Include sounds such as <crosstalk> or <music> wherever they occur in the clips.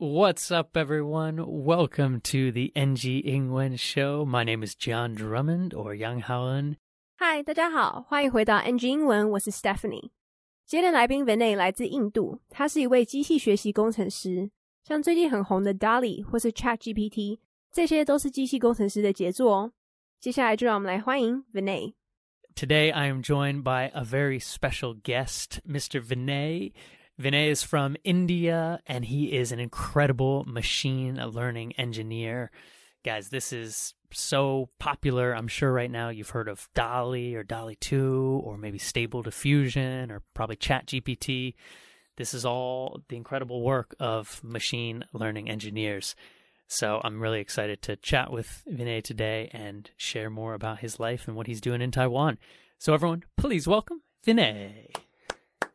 What's up, everyone? Welcome to the NG 英文 Show. My name is John Drummond or Yang Haoen. 大家好，欢迎回到 NG 英文，我是 Stephanie。今天的来宾 Vinay 来自印度，他是一位机器学习工程师，像最近很红的 DALL-E 或是 ChatGPT，这些都是机器工程师的杰作哦。接下来就让我们来欢迎 Vinay。Today, I am joined by a very special guest, Mr. Vinay Vinay is from India and he is an incredible machine learning engineer. Guys, this is so popular. I'm sure right now you've heard of DALL-E or DALL-E 2 or maybe Stable Diffusion or probably ChatGPT. This is all the incredible work of machine learning engineers. So I'm really excited to chat with Vinay today and share more about his life and what he's doing in Taiwan. So everyone, please welcome Vinay.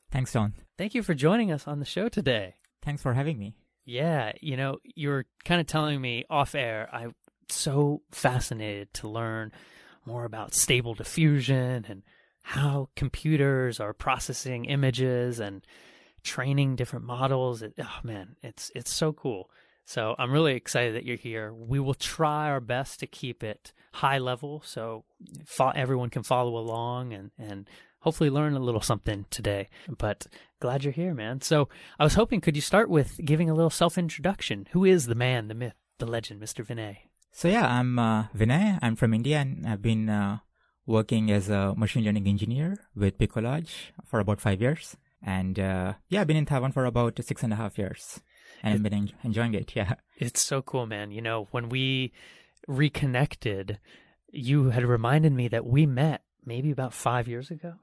Thanks, John. Thank you for joining us on the show today. Thanks for having me. Yeah, you know, you were kind of telling me off air, I'm so fascinated to learn more about stable diffusion and how computers are processing images and training different models. It, oh man, it's it's so cool. So I'm really excited that you're here. We will try our best to keep it high level so everyone can follow along and and hopefully learn a little something today. But glad you're here, man. So I was hoping could you start with giving a little self introduction? Who is the man, the myth, the legend, Mr. Vinay? So yeah, I'm uh, Vinay. I'm from India and I've been uh, working as a machine learning engineer with Pic Collage for about five years. And uh, yeah, I've been in Taiwan for about six and a half years, and I've been en- enjoying it. <laughs> Yeah. It's so cool, man. You know, when we reconnected, you had reminded me that we met maybe about five years ago.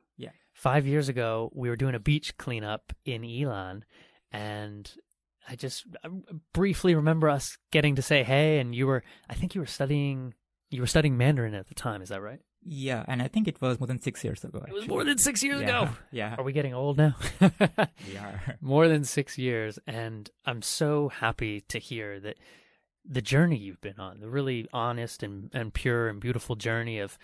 Five years ago, we were doing a beach cleanup in Yilan, and I just I briefly remember us getting to say hey, and you were, I think you were studying, you were studying Mandarin at the time. Is that right? Yeah, and I think it was more than six years ago. It was more than six years yeah. ago. Yeah, Are we getting old now? <laughs> we are. more than six years and i'm so happy to hear that the journey you've been on the really honest and, and pure and beautiful journey of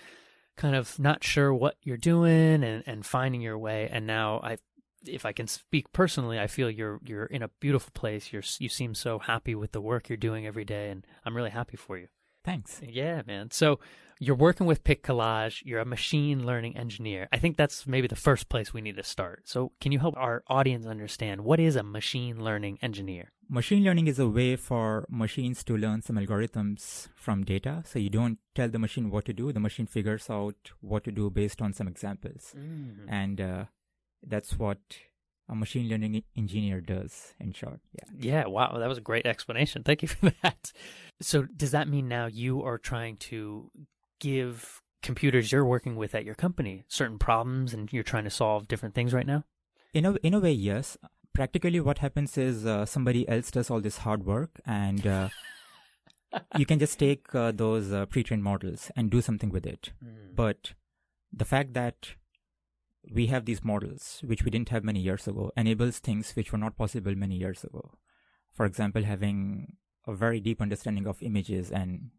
kind of not sure what you're doing and, and finding your way and now i if i can speak personally i feel you're you're in a beautiful place you're you seem so happy with the work you're doing every day and i'm really happy for you Thanks. yeah, man. So you're working with Pic Collage. You're a machine learning engineer. I think that's maybe the first place we need to start. So can you help our audience understand what is a machine learning engineer? Machine learning is a way for machines to learn some algorithms from data. So you don't tell the machine what to do. The machine figures out what to do based on some examples. And uh, that's what a machine learning engineer does, in short. Yeah. Yeah, wow, that was a great explanation. Thank you for <laughs> that. So does that mean now you are trying to give computers you're working with at your company certain problems and you're trying to solve different things right now? In a, in a way, yes. Practically, what happens is uh, somebody else does all this hard work, and uh, <laughs> you can just take uh, those uh, pre-trained models and do something with it. But the fact that we have these models, which we didn't have many years ago, enables things which were not possible many years ago. For example, having a very deep understanding of images and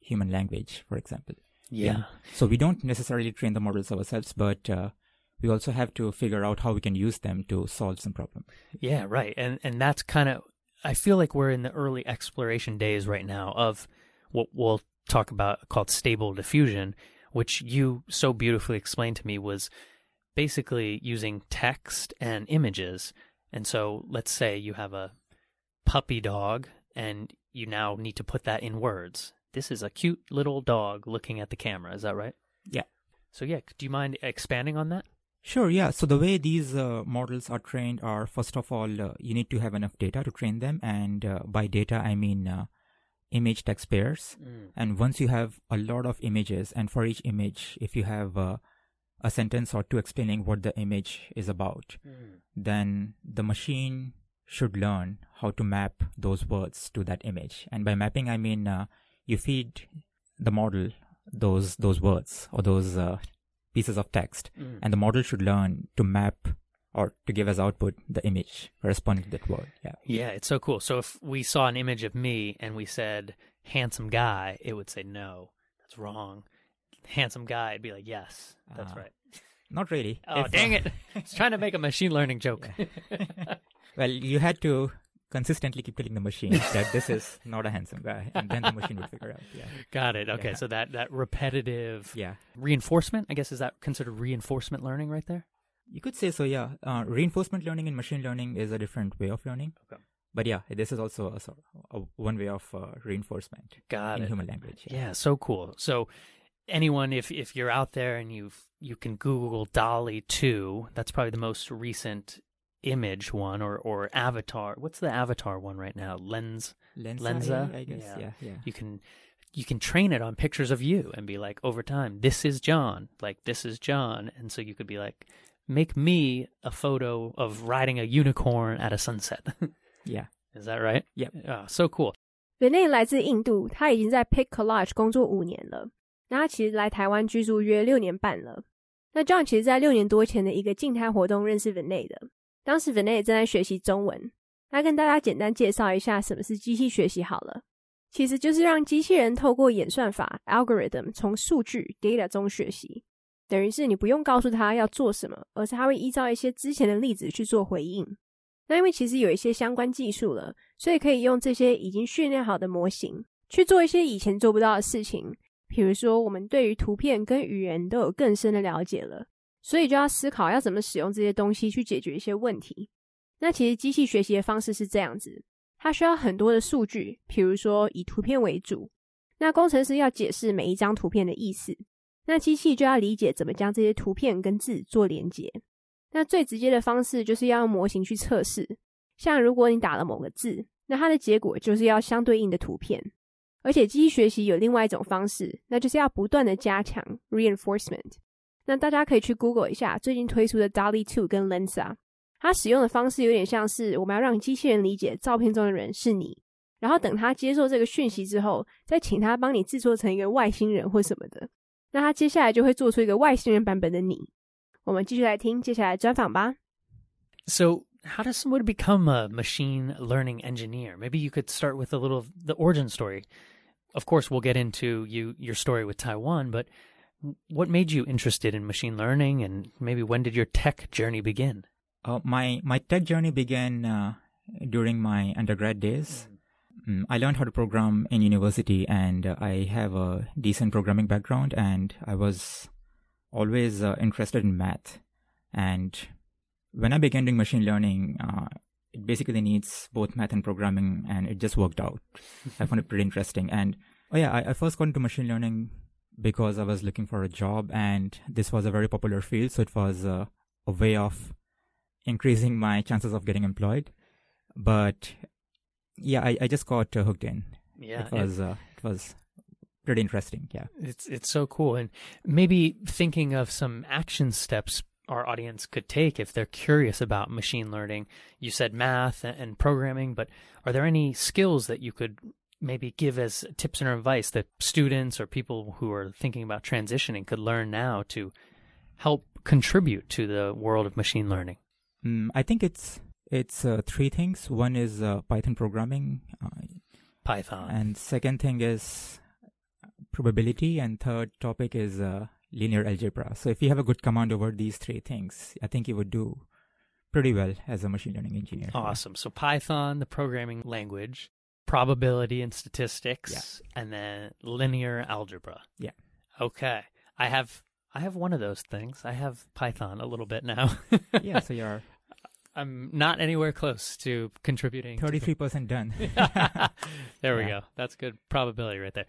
human language, for example. Yeah. So we don't necessarily train the models ourselves, but uh, we also have to figure out how we can use them to solve some problem. Yeah, right. And and that's kind of I feel like we're in the early exploration days right now of what we'll talk about called stable diffusion, which you so beautifully explained to me was basically using text and images. And so let's say you have a puppy dog and you now need to put that in words. This is a cute little dog looking at the camera, is that right? Yeah. So yeah, do you mind expanding on that? Sure, yeah. So the way these uh, models are trained are first of all, uh, you need to have enough data to train them. And uh, by data, I mean uh, image text pairs. And once you have a lot of images, and for each image, if you have uh, a sentence or two explaining what the image is about, then the machine should learn how to map those words to that image. And by mapping, I mean uh, you feed the model those those words or those uh, pieces of text, and the model should learn to map or to give as output the image corresponding to that word. Yeah. Yeah, it's so cool. So if we saw an image of me and we said handsome guy, it would say no, that's wrong. Handsome guy, it'd be like yes, that's Ah. right. Not really. Oh If, uh, dang it! <laughs> I was trying to make a machine learning joke. <laughs> Well, you had to consistently keep telling the machine <laughs> that this is not a handsome guy, and then the machine would figure out. Yeah. Got it. Okay, Yeah. so that that repetitive Yeah. reinforcement, I guess, is that considered reinforcement learning right there? You could say so, yeah. Uh, reinforcement learning and machine learning is a different way of learning. Okay. But yeah, this is also a, a, one way of uh, reinforcement Got in it. human language. Yeah, so cool. So anyone if if you're out there and you've you can Google DALL-E 2, that's probably the most recent image one or or avatar. What's the avatar one right now? Lens Lensa, Lensa? I guess. Yeah. yeah, yeah. You can you can train it on pictures of you and be like over time, this is John, like this is John, and so you could be like make me a photo of riding a unicorn at a sunset. <laughs> yeah. Is that right? Yep. Oh, so cool. 本内来自印度，他已经在 Pic Collage 工作五年了。那他其实来台湾居住约六年半了。那 John 当时 Vinay 正在学习中文。他跟大家简单介绍一下什么是机器学习好了，其实就是让机器人透过演算法 algorithm 从数据 data 中学习，等于是你不用告诉他要做什么，而是他会依照一些之前的例子去做回应。那因为其实有一些相关技术了，所以可以用这些已经训练好的模型去做一些以前做不到的事情。比如说，我们对于图片跟语言都有更深的了解了，所以就要思考要怎么使用这些东西去解决一些问题。那其实机器学习的方式是这样子，它需要很多的数据，比如说以图片为主。那工程师要解释每一张图片的意思，那机器就要理解怎么将这些图片跟字做连接。那最直接的方式就是要用模型去测试，像如果你打了某个字，那它的结果就是要相对应的图片。而且机器学习有另外一种方式，那就是要不断的加强 reinforcement。那大家可以去 Google 一下最近推出的 Dolly Two 跟 Lensa，它使用的方式有点像是我们要让机器人理解照片中的人是你，然后等他接受这个讯息之后，再请他帮你制作成一个外星人或什么的。那他接下来就会做出一个外星人版本的你。我们继续来听接下来的专访吧。 So, how does someone become a machine learning engineer? Maybe you could start with a little of the origin story. Of course, we'll get into you your story with Taiwan, but what made you interested in machine learning, and maybe when did your tech journey begin? Uh, my my tech journey began uh, during my undergrad days. Mm, I learned how to program in university, and uh, I have a decent programming background. And I was always uh, interested in math. And when I began doing machine learning, uh, it basically needs both math and programming, and it just worked out. <laughs> I found it pretty interesting. And oh yeah, I, I first got into machine learning because I was looking for a job, and this was a very popular field, so it was uh, a way of increasing my chances of getting employed. But yeah, I, I just got uh, hooked in. Yeah, it was uh, it was pretty interesting. Yeah. It's it's so cool, and maybe thinking of some action steps our audience could take if they're curious about machine learning. You said math and programming, but are there any skills that you could maybe give as tips and advice that students or people who are thinking about transitioning could learn now to help contribute to the world of machine learning? Mm, I think it's it's uh, three things. One is uh, Python programming, uh, Python. and second thing is probability, and third topic is uh, linear algebra. So if you have a good command over these three things, I think you would do pretty well as a machine learning engineer. Awesome. So Python, the programming language, probability and statistics, and then linear algebra. Yeah. Okay. I have I have one of those things. I have Python a little bit now. <laughs> yeah, so you're <laughs> I'm not anywhere close to contributing. to the- thirty-three percent done. <laughs> there we Yeah. go. That's good probability right there.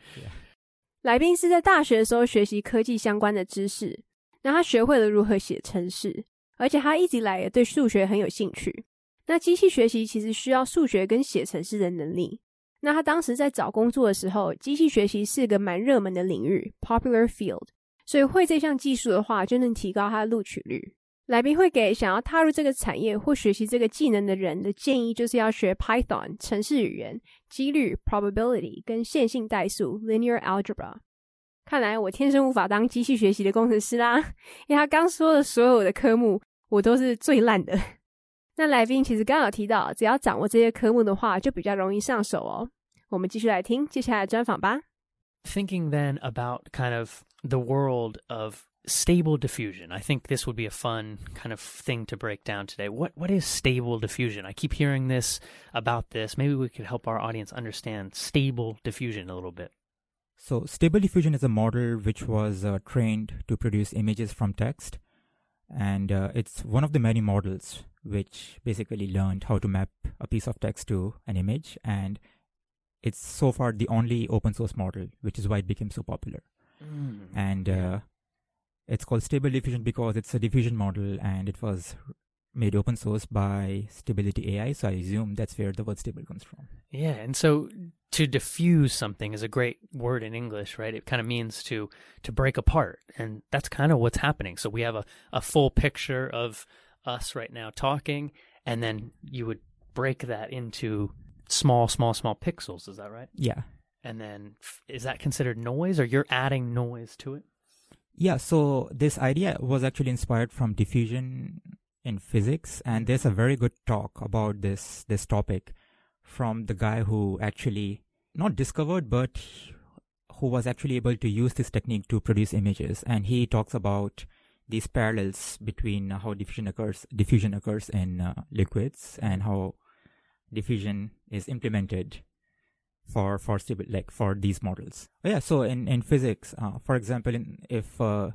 来宾是在大学的时候学习科技相关的知识，那他学会了如何写程式，而且他一直以来也对数学很有兴趣。 那机器学习其实需要数学跟写程式的能力。那他当时在找工作的时候，机器学习是个蛮热门的领域 （popular field），所以会这项技术的话，就能提高他的录取率。来宾会给想要踏入这个产业或学习这个技能的人的建议，就是要学 Python 程式语言、几率 probability 跟线性代数 linear algebra。看来我天生无法当机器学习的工程师啦，因为他刚说的所有的科目我都是最烂的。那来宾其实刚好提到，只要掌握这些科目的话，就比较容易上手哦。我们继续来听接下来的专访吧。 Thinking then about kind of the world of stable diffusion. I think this would be a fun kind of thing to break down today. What what is stable diffusion? I keep hearing this about this. Maybe we could help our audience understand stable diffusion a little bit. So, stable diffusion is a model which was uh, trained to produce images from text, and uh, it's one of the many models which basically learned how to map a piece of text to an image, and it's so far the only open source model, which is why it became so popular. Mm. And uh, it's called Stable Diffusion because it's a diffusion model and it was made open source by Stability AI. So I assume that's where the word stable comes from. Yeah. And so to diffuse something is a great word in English, right? It kind of means to to break apart. And that's kind of what's happening. So we have a, a full picture of us right now talking, and then you would break that into small, small, small pixels. Is that right? Yeah. And then is that considered noise or you're adding noise to it? Yeah, so this idea was actually inspired from diffusion in physics and there's a very good talk about this this topic from the guy who actually not discovered but who was actually able to use this technique to produce images and he talks about these parallels between how diffusion occurs diffusion occurs in uh, liquids and how diffusion is implemented for for like for these models. Oh, yeah, so in in physics, uh, for example, in, if uh,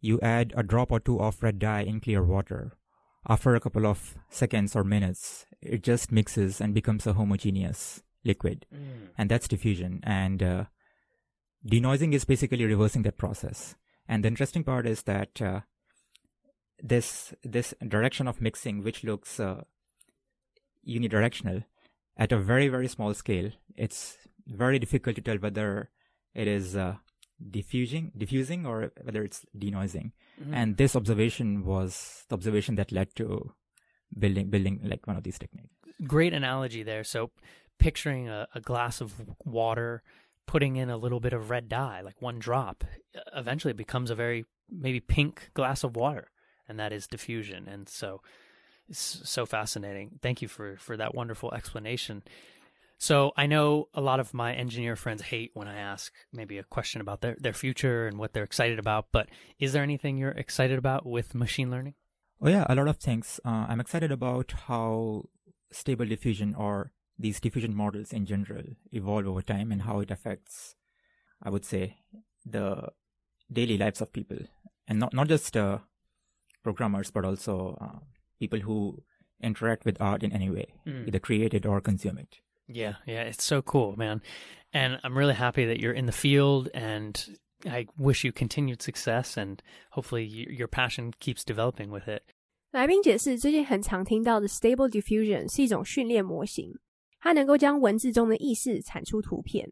you add a drop or two of red dye in clear water, after a couple of seconds or minutes, it just mixes and becomes a homogeneous liquid, mm. and that's diffusion. And uh, denoising is basically reversing that process. And the interesting part is that uh, this this direction of mixing, which looks uh, unidirectional, at a very very small scale it's very difficult to tell whether it is uh, diffusing diffusing or whether it's denoising. Mm-hmm. and this observation was the observation that led to building building like one of these techniques. Great analogy there. So picturing a, a glass of water putting in a little bit of red dye like one drop eventually it becomes a very maybe pink glass of water and that is diffusion and so it's so fascinating. Thank you for for that wonderful explanation. So I know a lot of my engineer friends hate when I ask maybe a question about their, their future and what they're excited about, but is there anything you're excited about with machine learning? Oh yeah, a lot of things. Uh, I'm excited about how stable diffusion or these diffusion models in general evolve over time and how it affects, I would say, the daily lives of people and not not just uh, programmers but also uh, people who interact with art in any way, mm. either create it or consume it. Yeah, yeah, it's so cool, man. And I'm really happy that you're in the field and I wish you continued success and hopefully your passion keeps developing with it. 来宾解释，最近很常听到的 Stable Diffusion 是一种训练模型，它能够将文字中的意识产出图片。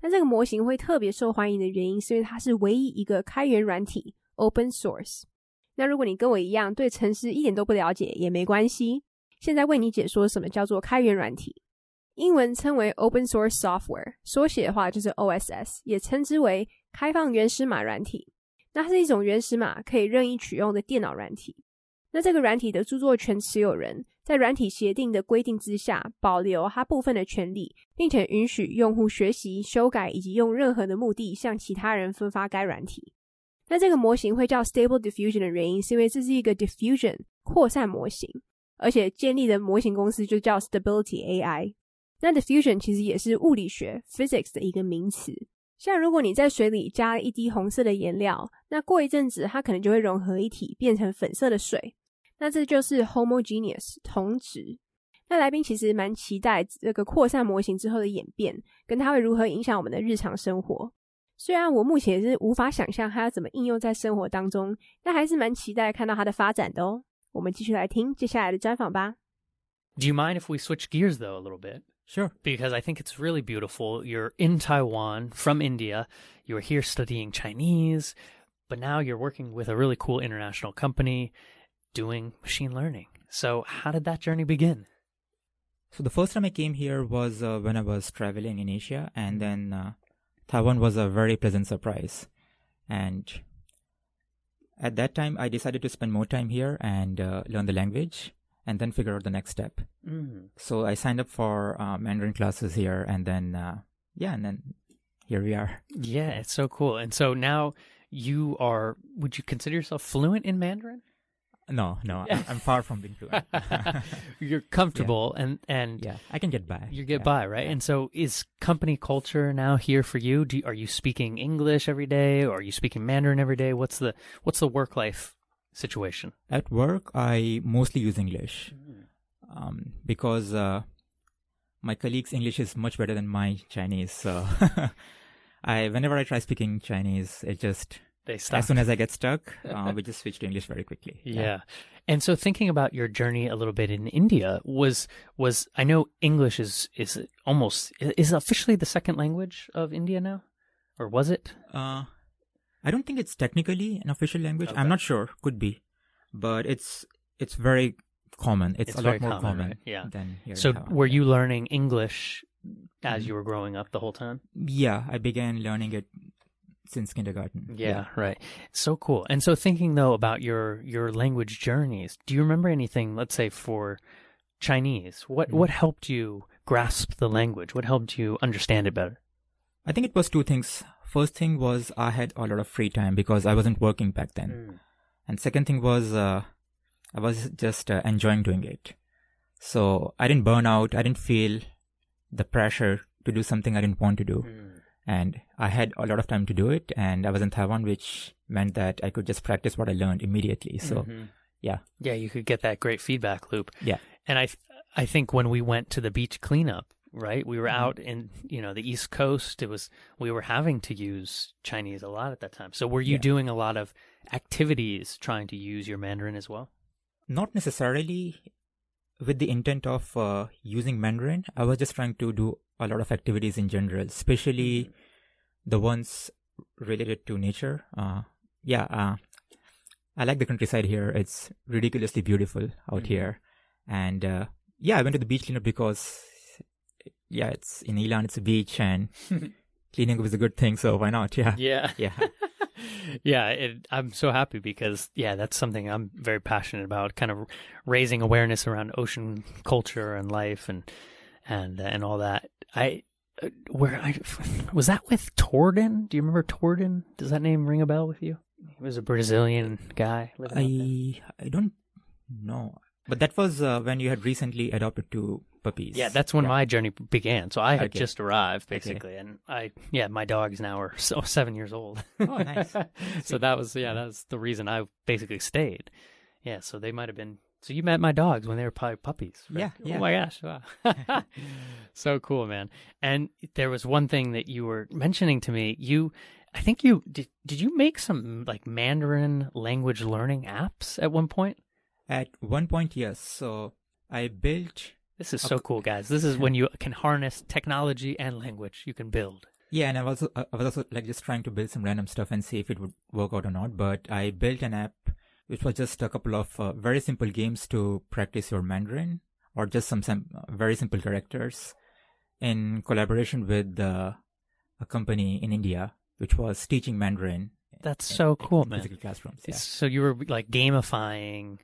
那这个模型会特别受欢迎的原因，是因为它是唯一一个开源软体 （Open Source）。 那如果你跟我一样对城市一点都不了解也没关系，现在为你解说什么叫做开源软体。英文称为 Open Source Software，缩写的话就是 OSS，也称之为开放原始码软体。那它是一种原始码可以任意取用的电脑软体。那这个软体的著作权持有人在软体协定的规定之下，保留他部分的权利，并且允许用户学习、修改以及用任何的目的向其他人分发该软体。那这个模型会叫 Stable Diffusion 的原因，是因为这是一个 diffusion 扩散模型，而且建立的模型公司就叫 Stability AI。那 diffusion 其实也是物理学 physics 的一个名词。像如果你在水里加了一滴红色的颜料，那过一阵子它可能就会融合一体，变成粉色的水。那这就是 homogeneous 同质。那来宾其实蛮期待这个扩散模型之后的演变，跟它会如何影响我们的日常生活。虽然我目前是无法想象它要怎么应用在生活当中，但还是蛮期待看到它的发展的哦。我们继续来听接下来的专访吧。Do you mind if we switch gears though a little bit? Sure. Because I think it's really beautiful. You're in Taiwan from India. You're here studying Chinese, but now you're working with a really cool international company doing machine learning. So, how did that journey begin? So, the first time I came here was uh, when I was traveling in Asia, and then uh, Taiwan was a very pleasant surprise. And at that time, I decided to spend more time here and uh, learn the language and then figure out the next step. Mm. So I signed up for uh, Mandarin classes here and then, uh, yeah, and then here we are. Yeah, it's so cool. And so now you are. Would you consider yourself fluent in Mandarin? No, no, I'm, I'm far from being fluent. <laughs> You're comfortable, and and yeah, I can get by. you get Yeah. by, right? And so, is company culture now here for you? Do you, are you speaking English every day, or are you speaking Mandarin every day? What's the what's the work life situation? At work, I mostly use English um, because uh, my colleagues' English is much better than my Chinese. So, <laughs> I whenever I try speaking Chinese, it just They stop. as soon as I get stuck, <laughs> uh, we just switch to English very quickly. Yeah. And so thinking about your journey a little bit in India was was I know English is is almost is officially the second language of India now or was it? Uh, I don't think it's technically an official language. Okay. I'm not sure. Could be, but it's it's very common. It's, It's a lot more common, common, right? Yeah. than here. So were you learning English as Mhm. you were growing up the whole time? Yeah, I began learning it since kindergarten. Yeah, right. So cool. And so thinking though about your your language journeys, do you remember anything let's say for Chinese? What Mhm. what helped you grasp the language? What helped you understand it better? I think it was two things. First thing was I had a lot of free time because I wasn't working back then. Mm. And second thing was uh, I was just uh, enjoying doing it. So I didn't burn out. I didn't feel the pressure to do something I didn't want to do. Mm. And I had a lot of time to do it. And I was in Taiwan, which meant that I could just practice what I learned immediately. So Mhm. yeah. yeah, you could get that great feedback loop. Yeah. and I, I think when we went to the beach cleanup, right, we were Mhm. out in you know the East Coast. It was we were having to use Chinese a lot at that time. So were you Yeah. doing a lot of activities trying to use your Mandarin as well? not necessarily with the intent of uh, using Mandarin. I was just trying to do a lot of activities in general, especially the ones related to nature. Uh, yeah, uh, I like the countryside here. It's ridiculously beautiful out Mhm. here. And uh, yeah, I went to the beach cleanup because, yeah, it's in Yilan, it's a beach, and <laughs> cleaning up is a good thing. So why not? Yeah. Yeah. <laughs> Yeah. <laughs> yeah, it, I'm so happy because yeah, that's something I'm very passionate about. Kind of raising awareness around ocean culture and life and and and all that. I uh, where I <laughs> was that with Torden. Do you remember Torden? Does that name ring a bell with you? He was a Brazilian guy. living. I I don't know, but that was uh, when you had recently adopted two puppies. Yeah, that's when Yeah. my journey began. So I had Okay. just arrived Okay. basically, and I yeah, my dogs now are <laughs> so seven years old. Oh, nice. <laughs> so that was yeah, that was the reason I basically stayed. Yeah, so they might have been. So you met my dogs when they were probably puppies. right? Yeah, yeah. Oh my gosh! Wow. <laughs> so cool, man. And there was one thing that you were mentioning to me. You, I think you did. Did you make some like Mandarin language learning apps at one point? At one point, yes. So I built. This is so cool, guys. This is when you can harness technology and language. You can build. Yeah, and I was uh, I was also like just trying to build some random stuff and see if it would work out or not. But I built an app which was just a couple of uh, very simple games to practice your Mandarin, or just some very simple characters, in collaboration with uh, a company in India which was teaching Mandarin. That's in- so in cool, man. Physical classrooms. Yeah. So you were like gamifying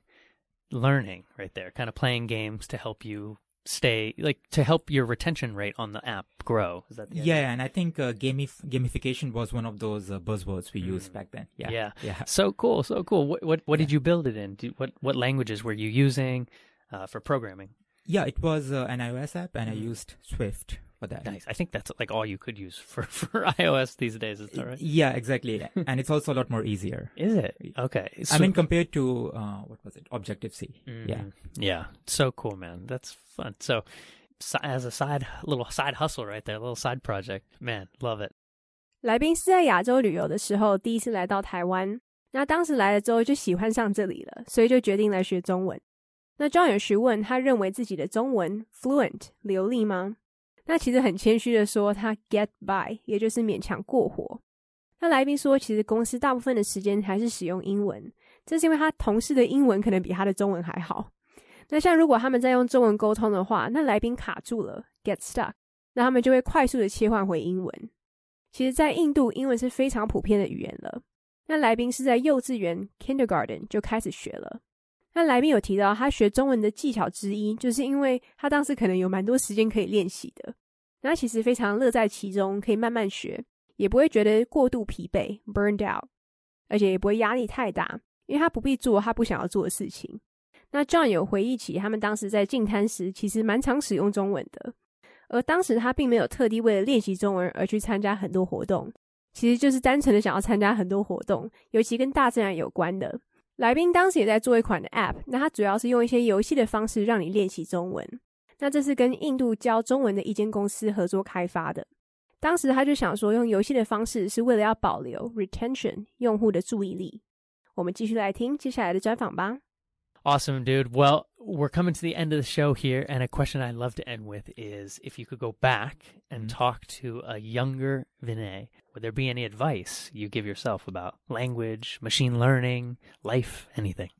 learning right there, kind of playing games to help you stay like to help your retention rate on the app grow. Is that the idea? Yeah, and I think uh, gamif- gamification was one of those uh, buzzwords we used Mm. back then. Yeah, Yeah. yeah. <laughs> So cool, so cool. What what what did you build it in? Do, what what languages were you using uh, for programming? Yeah, it was uh, an iOS app, and I Mhm. used Swift for that. Nice. I think that's like all you could use for <laughs> for iOS these days. Is that right? Yeah, exactly. and it's also a lot more easier. Is it okay? I so- mean, compared to uh, what was it, Objective C? Yeah, Mhm. Yeah. So cool, man. That's fun. So, si- as a side little side hustle right there, little side project, man, love it. 来宾是在亚洲旅游的时候第一次来到台湾，那当时来了之后就喜欢上这里了，所以就决定来学中文。那 John 有询问他认为自己的中文 fluent 流利吗？ 那其实很谦虚的说他 get by，也就是勉强过活。那来宾说，其实公司大部分的时间还是使用英文，这是因为他同事的英文可能比他的中文还好。那像如果他们在用中文沟通的话，那来宾卡住了 get stuck，那他们就会快速的切换回英文。其实，在印度，英文是非常普遍的语言了。那来宾是在幼稚园 （kindergarten） 就开始学了。那来宾有提到，他学中文的技巧之一，就是因为他当时可能有蛮多时间可以练习的。那其实非常乐在其中，可以慢慢学，也不会觉得过度疲惫 （burned out）。而且也不会压力太大，因为他不必做他不想要做的事情。那 John 有回忆起他们当时在进滩时，其实蛮常使用中文的，而当时他并没有特地为了练习中文而去参加很多活动，其实就是单纯的想要参加很多活动，尤其跟大自然有关的。来宾当时也在做一款的 App，那它主要是用一些游戏的方式让你练习中文。那这是跟印度教中文的一间公司合作开发的。当时他就想说，用游戏的方式是为了要保留 retention 用户的注意力。我们继续来听接下来的专访吧。Awesome, dude. Well, we're coming to the end of the show here, and a question I'd love to end with is if you could go back and Mhm. talk to a younger Vinay, would there be any advice you give yourself about language, machine learning, life, anything?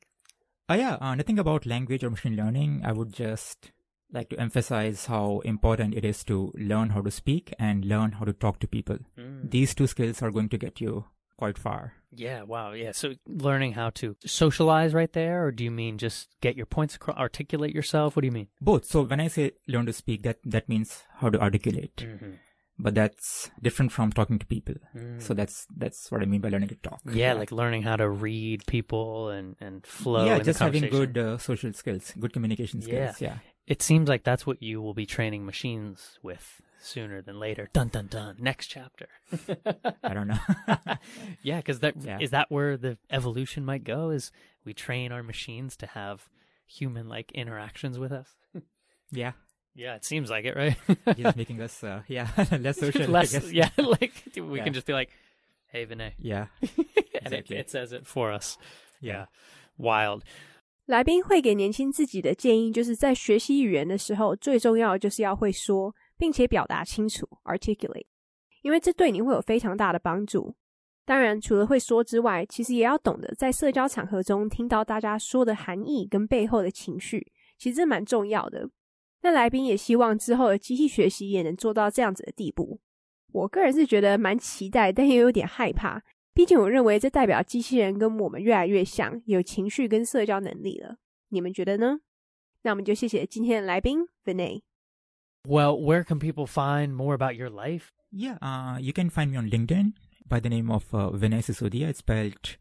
Uh, yeah, uh, nothing about language or machine learning. I would just like to emphasize how important it is to learn how to speak and learn how to talk to people. These two skills are going to get you quite far. Yeah, wow, yeah. So learning how to socialize right there, or do you mean just get your points across, articulate yourself? What do you mean? Both. So when I say learn to speak, that that means how to articulate. Mm-hmm. But that's different from talking to people. So that's that's what I mean by learning to talk. Mm. Yeah, like learning how to read people and and flow. yeah, just having good uh, social skills, good communication Yeah. skills. Yeah. It seems like that's what you will be training machines with sooner than later. Dun dun dun. Next chapter. I don't know. <laughs> yeah, because that is Yeah. that where the evolution might go? Is we train our machines to have human like interactions with us? yeah. Yeah, it seems like it, right? He's <laughs> making us uh, yeah <laughs> less social. I Less, guess. yeah, like we Yeah. can just be like, "Hey, Vinay," Yeah. and it, Exactly. it says it for us. Yeah. wild. 来宾会给年轻自己的建议，就是在学习语言的时候，最重要的就是要会说，并且表达清楚 （articulate），因为这对你会有非常大的帮助。当然，除了会说之外，其实也要懂得在社交场合中听到大家说的含义跟背后的情绪，其实蛮重要的。那来宾也希望之后的机器学习也能做到这样子的地步。我个人是觉得蛮期待，但也有点害怕。毕竟我认为这代表机器人跟我们越来越像，有情绪跟社交能力了。你们觉得呢？那我们就谢谢今天的来宾 Vinay。 Well, where can people find more about your life? Yeah. Uh, you can find me on LinkedIn by the name of uh, Vinay Sisodia. It's spelled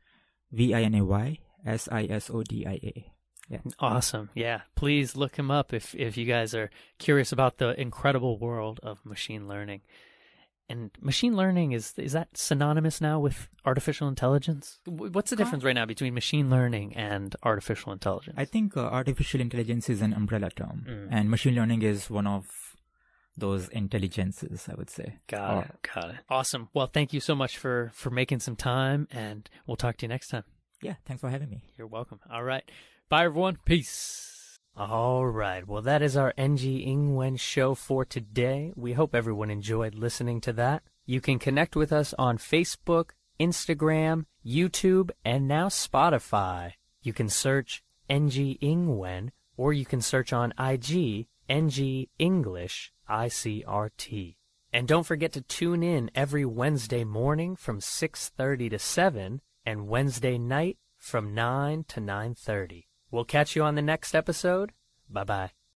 V I N A Y S I S O D I A. Yeah. Awesome. Yeah. Please look him up if if you guys are curious about the incredible world of machine learning. And machine learning is is that synonymous now with artificial intelligence? What's the difference right now between machine learning and artificial intelligence? I think uh, artificial intelligence is an umbrella term, Mm. and machine learning is one of those intelligences. I would say. got Or- it. Got it. Awesome. Well, thank you so much for for making some time and we'll talk to you next time. Yeah. Thanks for having me. You're welcome. All right. Bye, everyone. Peace. All right. Well, that is our NG Ingwen show for today. We hope everyone enjoyed listening to that. You can connect with us on Facebook, Instagram, YouTube, and now Spotify. You can search NG Ingwen or you can search on IG NG English ICRT. And don't forget to tune in every Wednesday morning from 6:30 to 7 and Wednesday night from 9 to 9:30. We'll catch you on the next episode. Bye-bye.